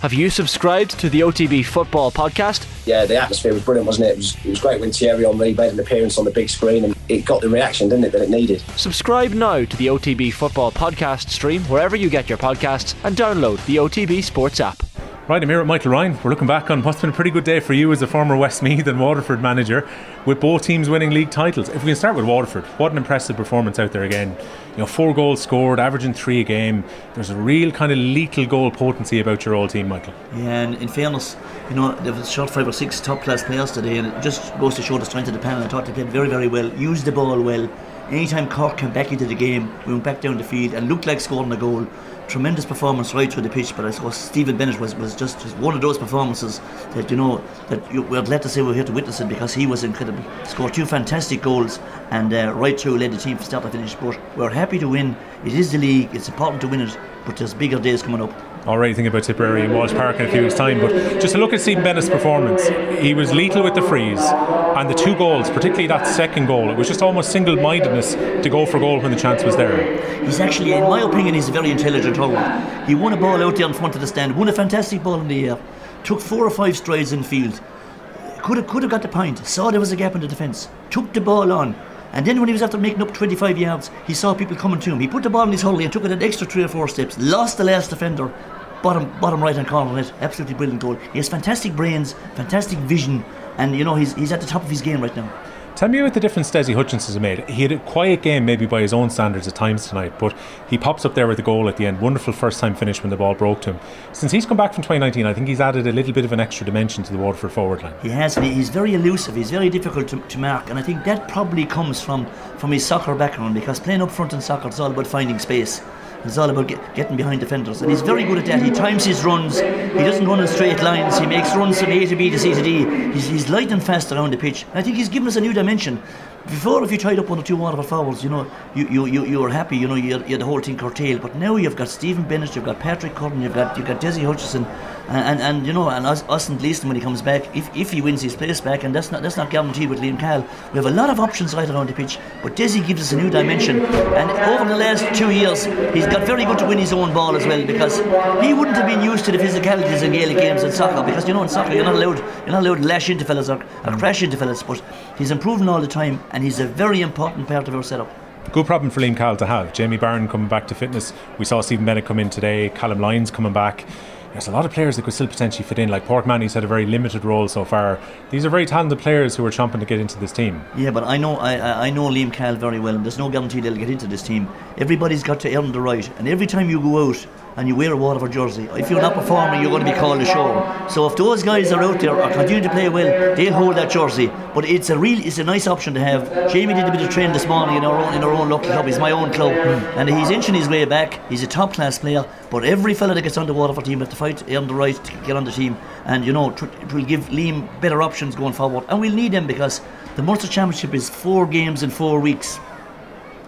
Have you subscribed to the OTB Football Podcast? Yeah, the atmosphere was brilliant, wasn't it? It was, it was great when Thierry Henry made an appearance on the big screen and it got the reaction, didn't it, that it needed. Subscribe now to the OTB Football Podcast stream wherever you get your podcasts and download the OTB Sports app. Right, I'm here with Michael Ryan. We're looking back on what's been a pretty good day for you as a former Westmeath and Waterford manager, with both teams winning league titles. If we can start with Waterford, what an impressive performance out there again. You know, four goals scored, averaging three a game. There's a real kind of lethal goal potency about your old team, Michael. Yeah, and in fairness, you know, they've shot five or six top class players today, and it just goes to show the strength of the panel. I thought they played very, very well, used the ball well. Anytime Cork came back into the game, we went back down the field and looked like scoring a goal tremendous performance right through the pitch. But I suppose Stephen Bennett was, was just, just one of those performances that you know that you, we're glad to say we're here to witness it because he was incredible. Scored two fantastic goals and uh, right through led the team from start to finish. But we're happy to win. It is the league. It's important to win it. But there's bigger days coming up already thinking about Tipperary and Walsh Park in a few weeks' time. But just to look at Stephen Bennett's performance, he was lethal with the frees and the two goals, particularly that second goal. It was just almost single mindedness to go for goal when the chance was there. He's actually, in my opinion, he's a very intelligent forward. He won a ball out there in front of the stand, won a fantastic ball in the air, took four or five strides in field. Could have, could have got the point, saw there was a gap in the defence, took the ball on, and then when he was after making up 25 yards, he saw people coming to him. He put the ball in his hurley and took it an extra three or four steps, lost the last defender, bottom bottom right hand corner net. Absolutely brilliant goal. He has fantastic brains, fantastic vision, and you know he's he's at the top of his game right now. Tell me about the difference Dessie Hutchinson has made. He had a quiet game, maybe by his own standards at times tonight, but he pops up there with the goal at the end. Wonderful first time finish when the ball broke to him. Since he's come back from 2019, I think he's added a little bit of an extra dimension to the Waterford forward line. He has, and he's very elusive. He's very difficult to, to mark, and I think that probably comes from, from his soccer background because playing up front in soccer is all about finding space. It's all about get, getting behind defenders, and he's very good at that. He times his runs. He doesn't run in straight lines. He makes runs from A to B to C to D. He's, he's light and fast around the pitch. I think he's given us a new dimension. Before, if you tried up one or two Waterford forwards, you know, you, you, you, you were happy, you know, you had, you had the whole thing curtailed. But now you've got Stephen Bennett, you've got Patrick Curran, you've got, you've got Dessie Hutchinson, and, and, and, you know, and us, us and Gleeson when he comes back, if, if he wins his place back, and that's not that's not guaranteed with Liam Cahill, we have a lot of options right around the pitch. But Dessie gives us a new dimension, and over the last two years, he's got very good to win his own ball as well because he wouldn't have been used to the physicalities in Gaelic games in soccer because you know in soccer you're not allowed you're not allowed to lash into fellas or, or crash into fellas, but he's improving all the time, and he's a very important part of our setup. Good problem for Liam Cahill to have. Jamie Barron coming back to fitness. We saw Stephen Bennett come in today. Callum Lyons coming back there's a lot of players that could still potentially fit in. Like Pádraig Manny's had a very limited role so far. These are very talented players who are chomping to get into this team. Yeah, but I know I, I know Liam Cahill very well, and there's no guarantee they'll get into this team. Everybody's got to earn the right, and every time you go out and you wear a Waterford jersey, if you're not performing, you're going to be called a show. So if those guys are out there or continue to play well, they'll hold that jersey. But it's a real, it's a nice option to have. Jamie did a bit of training this morning in our own in our own local club. He's my own club, mm. and he's inching his way back. He's a top class player. But every fella that gets on the Waterford team has to fight earn the right to get on the team. And you know, it will give Liam better options going forward. And we'll need them because the Munster Championship is four games in four weeks.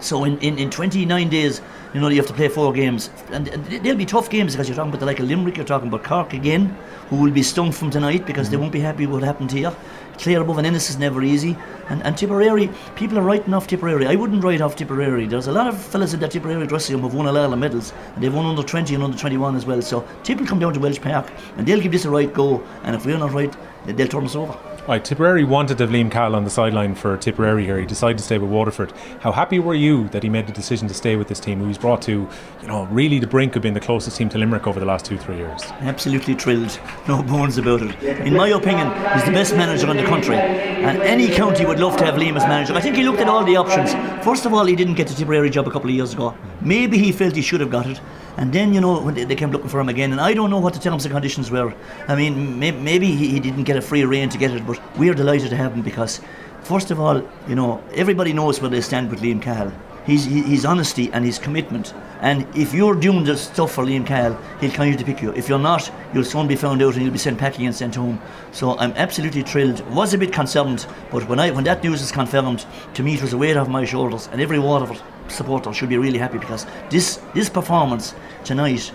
So in, in, in 29 days, you know, you have to play four games. And they'll be tough games because you're talking about the like of Limerick, you're talking about Cork again, who will be stung from tonight because mm-hmm. they won't be happy with what happened here. Clare above an Ennis is never easy. And, and Tipperary, people are writing off Tipperary. I wouldn't write off Tipperary. There's a lot of fellas in that Tipperary dressing room who've won a lot of medals. And they've won under 20 and under 21 as well. So Tip will come down to Walsh Park and they'll give this a right go. And if we're not right, they'll turn us over. Right, Tipperary wanted to have Liam Cahill on the sideline for Tipperary here. He decided to stay with Waterford. How happy were you that he made the decision to stay with this team, who he's brought to, you know, really the brink of being the closest team to Limerick over the last two, three years? Absolutely thrilled, no bones about it. In my opinion, he's the best manager in the country, and any county would love to have Liam as manager. I think he looked at all the options. First of all, he didn't get the Tipperary job a couple of years ago. Maybe he felt he should have got it. And then, you know, they, came looking for him again, and I don't know what the terms and conditions were. I mean, may, maybe he, he didn't get a free rein to get it, but we're delighted to have him because, first of all, you know, everybody knows where they stand with Liam Cahill. His, his honesty and his commitment. And if you're doing the stuff for Liam Cahill, he'll continue to pick you. If you're not, you'll soon be found out and you'll be sent packing and sent home. So I'm absolutely thrilled. Was a bit concerned, but when I when that news is confirmed, to me it was a weight off my shoulders. And every Waterford supporter should be really happy because this this performance tonight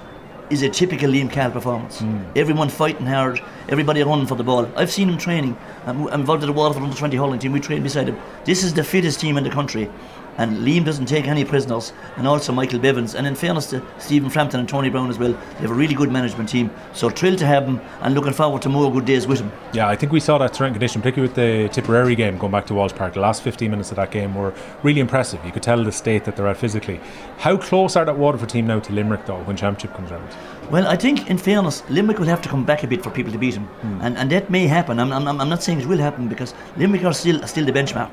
is a typical Liam Cahill performance. Mm. Everyone fighting hard, everybody running for the ball. I've seen him training. I'm, involved in the Waterford under 20 hurling team. We train beside him. This is the fittest team in the country. And Liam doesn't take any prisoners, and also Michael Bevans. And in fairness to Stephen Frampton and Tony Browne as well, they have a really good management team. So thrilled to have them and looking forward to more good days with them. Yeah, I think we saw that strength condition, particularly with the Tipperary game going back to Walsh Park. The last 15 minutes of that game were really impressive. You could tell the state that they're at physically. How close are that Waterford team now to Limerick, though, when Championship comes around? Well, I think, in fairness, Limerick will have to come back a bit for people to beat them, mm. and and that may happen. I'm, I'm, I'm not saying it will happen because Limerick are still still the benchmark,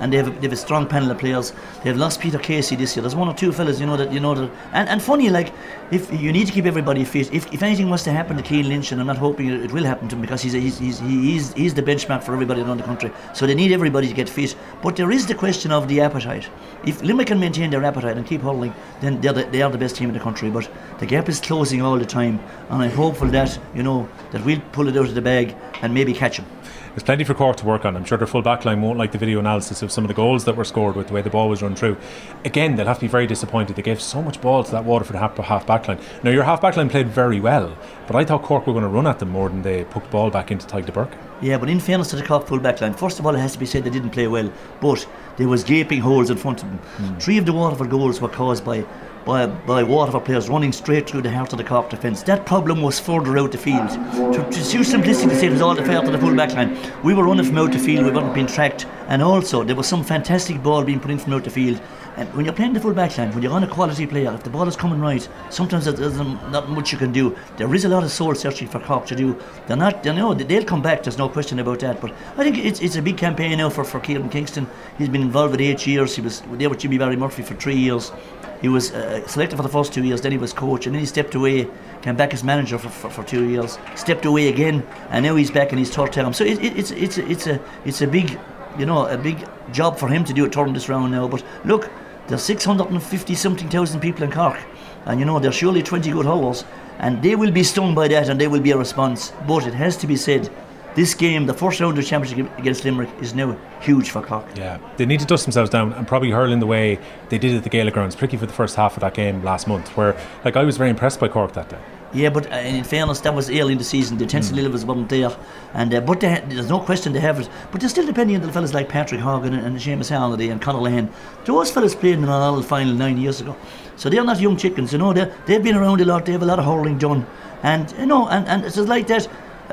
and they have a, they have a strong panel of players. They have lost Peter Casey this year. There's one or two fellas, you know that you know that, and, and funny like if you need to keep everybody fit. If, if anything was to happen to Cian Lynch, and I'm not hoping it, it will happen to him because he's a, he's, he's he's he's the benchmark for everybody around the country. So they need everybody to get fit. But there is the question of the appetite. If Limerick can maintain their appetite and keep holding, then they're the, they are the best team in the country. But the gap is closing all the time, and I'm hopeful that you know that we'll pull it out of the bag and maybe catch them. There's plenty for Cork to work on. I'm sure their full back line won't like the video analysis of some of the goals that were scored with the way the ball was run through. Again, they'll have to be very disappointed. They gave so much ball to that Waterford half, half backline. Now, your half back line played very well, but I thought Cork were going to run at them more than they put the ball back into Tadhg de Búrca. Yeah, but in fairness to the Cork full back line, first of all, it has to be said they didn't play well, but there was gaping holes in front of them. Mm. Three of the Waterford goals were caused by by, by Waterford players running straight through the heart of the Cork defence. That problem was further out the field. To, to too simplistic to say it was all the fault of the full back line. We were running from out the field, we weren't being tracked, and also there was some fantastic ball being put in from out the field. And when you're playing the full back line, when you're on a quality player, if the ball is coming right, sometimes there's not much you can do. There is a lot of soul searching for Cork to do. They're not, they know they'll come back. There's no question about that. But I think it's it's a big campaign now for for Kieran Kingston. He's been involved with eight years. He was there with Jimmy Barry Murphy for three years. He was uh, selected for the first two years, then he was coach, and then he stepped away, came back as manager for, for, for two years, stepped away again, and now he's back in his third term. So it, it, it's it's it's a it's a big, you know, a big job for him to do it, turn this round now. But look, there's 650 something thousand people in Cork, and you know there's surely 20 good hours, and they will be stung by that, and they will be a response. But it has to be said, this game, the first round of the championship against Limerick, is now huge for Cork. Yeah, they need to dust themselves down and probably hurl in the way they did at the Gaelic grounds, particularly for the first half of that game last month, where like I was very impressed by Cork that day. Yeah, but uh, in fairness, that was early in the season. The intensity mm. levels weren't there, and uh, but they, there's no question they have it. But they're still depending on the fellas like Patrick Horgan and, and Seamus Harnedy and Conor Lehane. Those fellas played in an All final nine years ago, so they're not young chickens. You know, they they've been around a lot. They have a lot of hurling done, and you know, and, and it's like that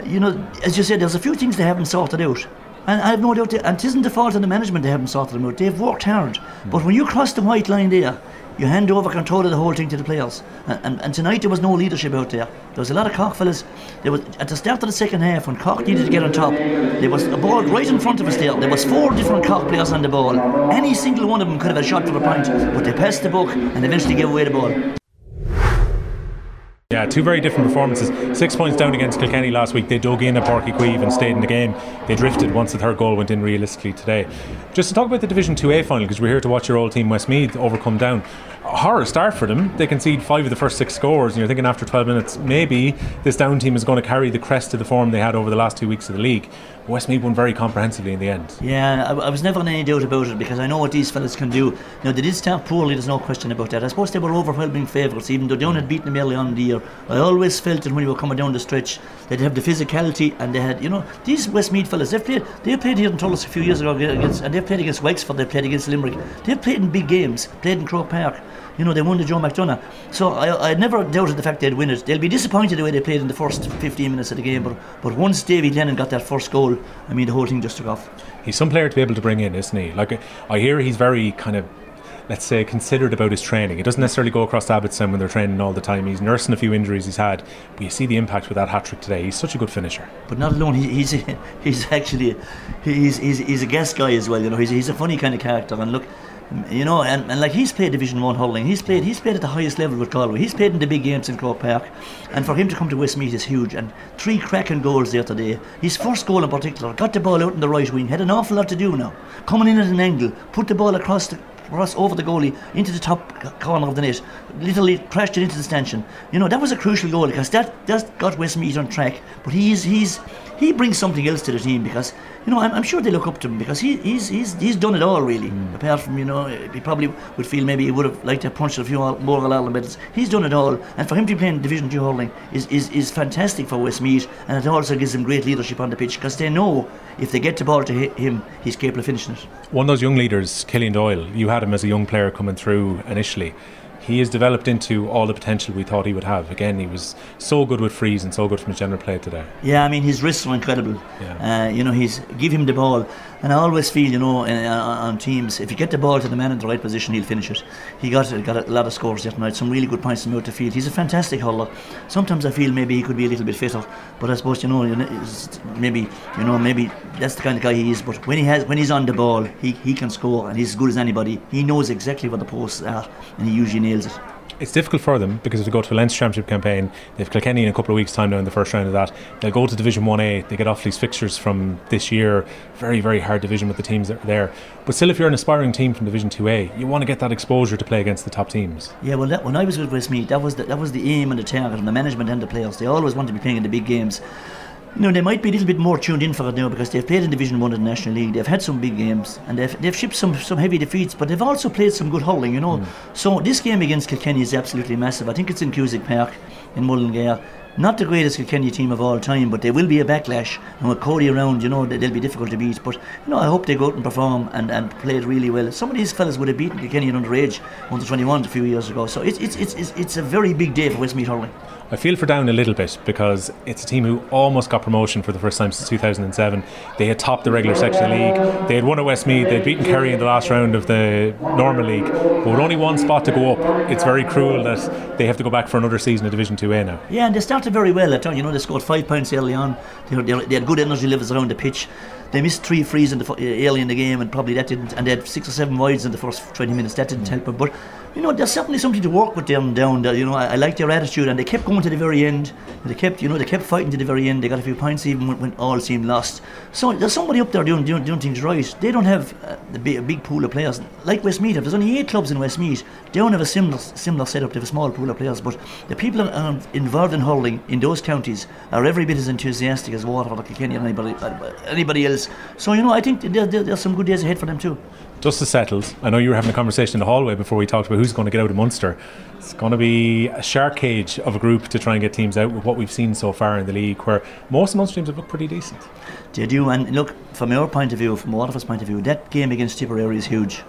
you know, as you said, there's a few things they haven't sorted out. And I have no doubt, and it isn't the fault of the management they haven't sorted them out. They've worked hard. Mm. But when you cross the white line there, you hand over control of the whole thing to the players. And, and, and, tonight there was no leadership out there. There was a lot of Cork fellas. There was at the start of the second half when Cork needed to get on top. There was a ball right in front of us there. There was four different Cork players on the ball. Any single one of them could have a shot for a point, but they passed the book and eventually gave away the ball. Yeah, two very different performances. Six points down against Kilkenny last week. They dug in at Uí Chaoimh and stayed in the game. They drifted once the third goal went in realistically today. Just to talk about the Division 2A final, because we're here to watch your old team Westmeath overcome down a horror start for them. They concede five of the first six scores, and you're thinking after 12 minutes, maybe this down team is going to carry the crest of the form they had over the last two weeks of the league. Westmeath won very comprehensively in the end. Yeah, I, I, was never in any doubt about it because I know what these fellas can do. Now, they did start poorly, there's no question about that. I suppose they were overwhelming favourites, even though Down had beaten them early on in the year. I always felt that when you were coming down the stretch, they'd have the physicality and they had, you know, these Westmeath fellas, they've played, they played here in Thurles a few years ago against, and they've played against Wexford, they've played against Limerick. They've played in big games, played in Croke Park you know, they won the Joe McDonagh. So I, I never doubted the fact they'd win it. They'll be disappointed the way they played in the first 15 minutes of the game, but, but once Davy Glennon got that first goal, I mean, the whole thing just took off. He's some player to be able to bring in, isn't he? Like, I hear he's very kind of let's say, considered about his training. It doesn't necessarily go across Abbottstown when they're training all the time. He's nursing a few injuries he's had, but you see the impact with that hat trick today. He's such a good finisher. But not alone, he, he's he's actually he's, he's he's a guest guy as well. You know, he's he's a funny kind of character. And look, you know, and, and like he's played Division One hurling, he's played he's played at the highest level with Galway, he's played in the big games in Croke Park, and for him to come to Westmeath is huge. And three cracking goals there today. His first goal in particular, got the ball out in the right wing, had an awful lot to do now, coming in at an angle, put the ball across the cross over the goalie into the top corner of the net, literally crashed it into the stanchion. You know that was a crucial goal because that that got Westmeath on track. But he's he's he brings something else to the team because you know I'm, I'm sure they look up to him because he, he's he's he's done it all really. Mm. Apart from you know he probably would feel maybe he would have liked to punch a few more All medals. He's done it all, and for him to be playing Division Two hurling is, is is fantastic for Westmeath, and it also gives him great leadership on the pitch because they know if they get the ball to him, he's capable of finishing it. One of those young leaders, Killian Doyle, you had him as a young player coming through initially, he has developed into all the potential we thought he would have. Again, he was so good with frees and so good from his general play today. Yeah, I mean his wrists are incredible. Yeah. Uh, you know, he's give him the ball, and I always feel, you know, uh, on teams, if you get the ball to the man in the right position, he'll finish it. He got got a lot of scores yesterday night, some really good points out the field. He's a fantastic hurler. Sometimes I feel maybe he could be a little bit fitter, but I suppose you know, maybe you know, maybe that's the kind of guy he is. But when he has when he's on the ball, he, he can score, and he's as good as anybody. He knows exactly what the posts are, and he usually nails it it's difficult for them because if they go to a Leinster Championship campaign. They've Kilkenny in a couple of weeks' time now in the first round of that. They'll go to Division 1A. They get off these fixtures from this year. Very, very hard division with the teams that are there. But still, if you're an aspiring team from Division 2A, you want to get that exposure to play against the top teams. Yeah, well, that, when I was with Westmeath, that was the, that was the aim and the target, and the management and the players. They always want to be playing in the big games. You know, they might be a little bit more tuned in for it now because they've played in Division One of the National League. They've had some big games and they've, they've shipped some, some heavy defeats, but they've also played some good hurling, you know. Mm. So this game against Kilkenny is absolutely massive. I think it's in Cusack Park in Mullingar. Not the greatest Kilkenny team of all time, but there will be a backlash. And with Cody around, you know, they'll be difficult to beat. But, you know, I hope they go out and perform and, and play it really well. Some of these fellas would have beaten Kilkenny at underage, under 21 a few years ago. So it's, it's, it's, it's, it's a very big day for Westmeath hurling. I feel for Down a little bit because it's a team who almost got promotion for the first time since 2007. They had topped the regular section of the league. They had won at Westmeath. They'd beaten Kerry in the last round of the normal league. But with only one spot to go up, it's very cruel that they have to go back for another season of Division 2A now. Yeah, and they started very well. I tell you, know, they scored five points early on. They had good energy levels around the pitch. They missed three frees in the, early in the game, and probably that didn't. And they had six or seven wides in the first 20 minutes. That didn't help them. But you know, there's certainly something to work with them down there. You know, I, I like their attitude, and they kept going to the very end. They kept, you know, they kept fighting to the very end. They got a few points even when, when all seemed lost. So there's somebody up there doing doing, doing things right. They don't have uh, a, big, a big pool of players like Westmeath. If there's only eight clubs in Westmeath, they don't have a similar similar setup. They have a small pool of players, but the people are involved in hurling in those counties are every bit as enthusiastic as Waterford or Kilkenny or anybody anybody else. So you know, I think there, there, there's some good days ahead for them too dust has settled. I know you were having a conversation in the hallway before we talked about who's going to get out of Munster. It's going to be a shark cage of a group to try and get teams out with what we've seen so far in the league, where most Munster teams have looked pretty decent. They do, and look, from our point of view, from a lot of us' point of view, that game against Tipperary is huge.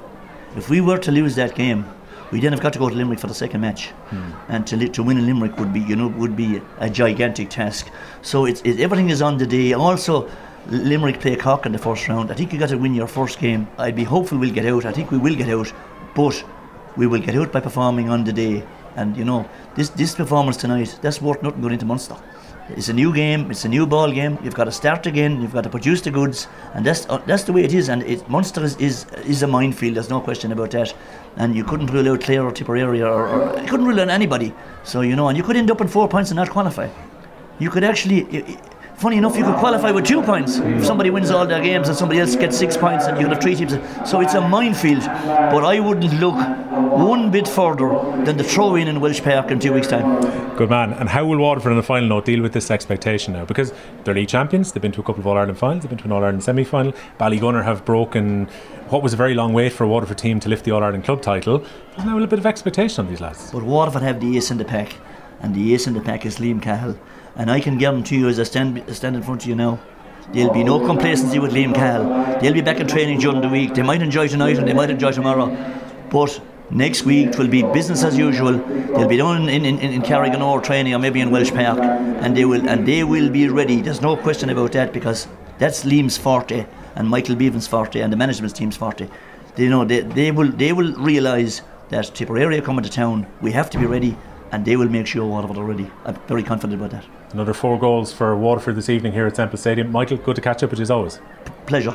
If we were to lose that game, we then have got to go to Limerick for the second match, hmm. and to, to win in Limerick would be, you know, would be a gigantic task. So it's it, everything is on the day. Also, Limerick play Cork in the first round. I think you got to win your first game. I'd be hopeful we'll get out. I think we will get out, but we will get out by performing on the day. And you know, this this performance tonight, that's worth nothing going into Munster. It's a new game. It's a new ball game. You've got to start again. You've got to produce the goods, and that's uh, that's the way it is. And it, Munster is, is is a minefield. There's no question about that. And you couldn't rule out Clare or Tipperary, or, or you couldn't rule out anybody. So you know, and you could end up in four points and not qualify. You could actually funny enough, you could qualify with two points if somebody wins all their games and somebody else gets six points and you could have three teams. So it's a minefield. But I wouldn't look one bit further than the throw in in Walsh Park in two weeks' time. Good man. And how will Waterford, on the final note, deal with this expectation now? Because they're league champions, they've been to a couple of All Ireland finals, they've been to an All Ireland semi final. Ballygunner have broken what was a very long wait for a Waterford team to lift the All Ireland club title. There's now a little bit of expectation on these lads. But Waterford have the ace in the pack, and the ace in the pack is Liam Cahill. And I can guarantee you, as I stand, stand in front of you now, there'll be no complacency with Liam Cahill. They'll be back in training during the week. They might enjoy tonight and they might enjoy tomorrow. But next week it will be business as usual. They'll be down in, in, in Carriganore training or maybe in Walsh Park and they will and they will be ready. There's no question about that because that's Liam's forte and Michael Bevans' forte and the management team's forte. They know they, they will they will realise that Tipperary are coming to town. We have to be ready and they will make sure Waterford are ready. I'm very confident about that. Another four goals for Waterford this evening here at Semple Stadium. Michael, good to catch up with you as always. Pleasure.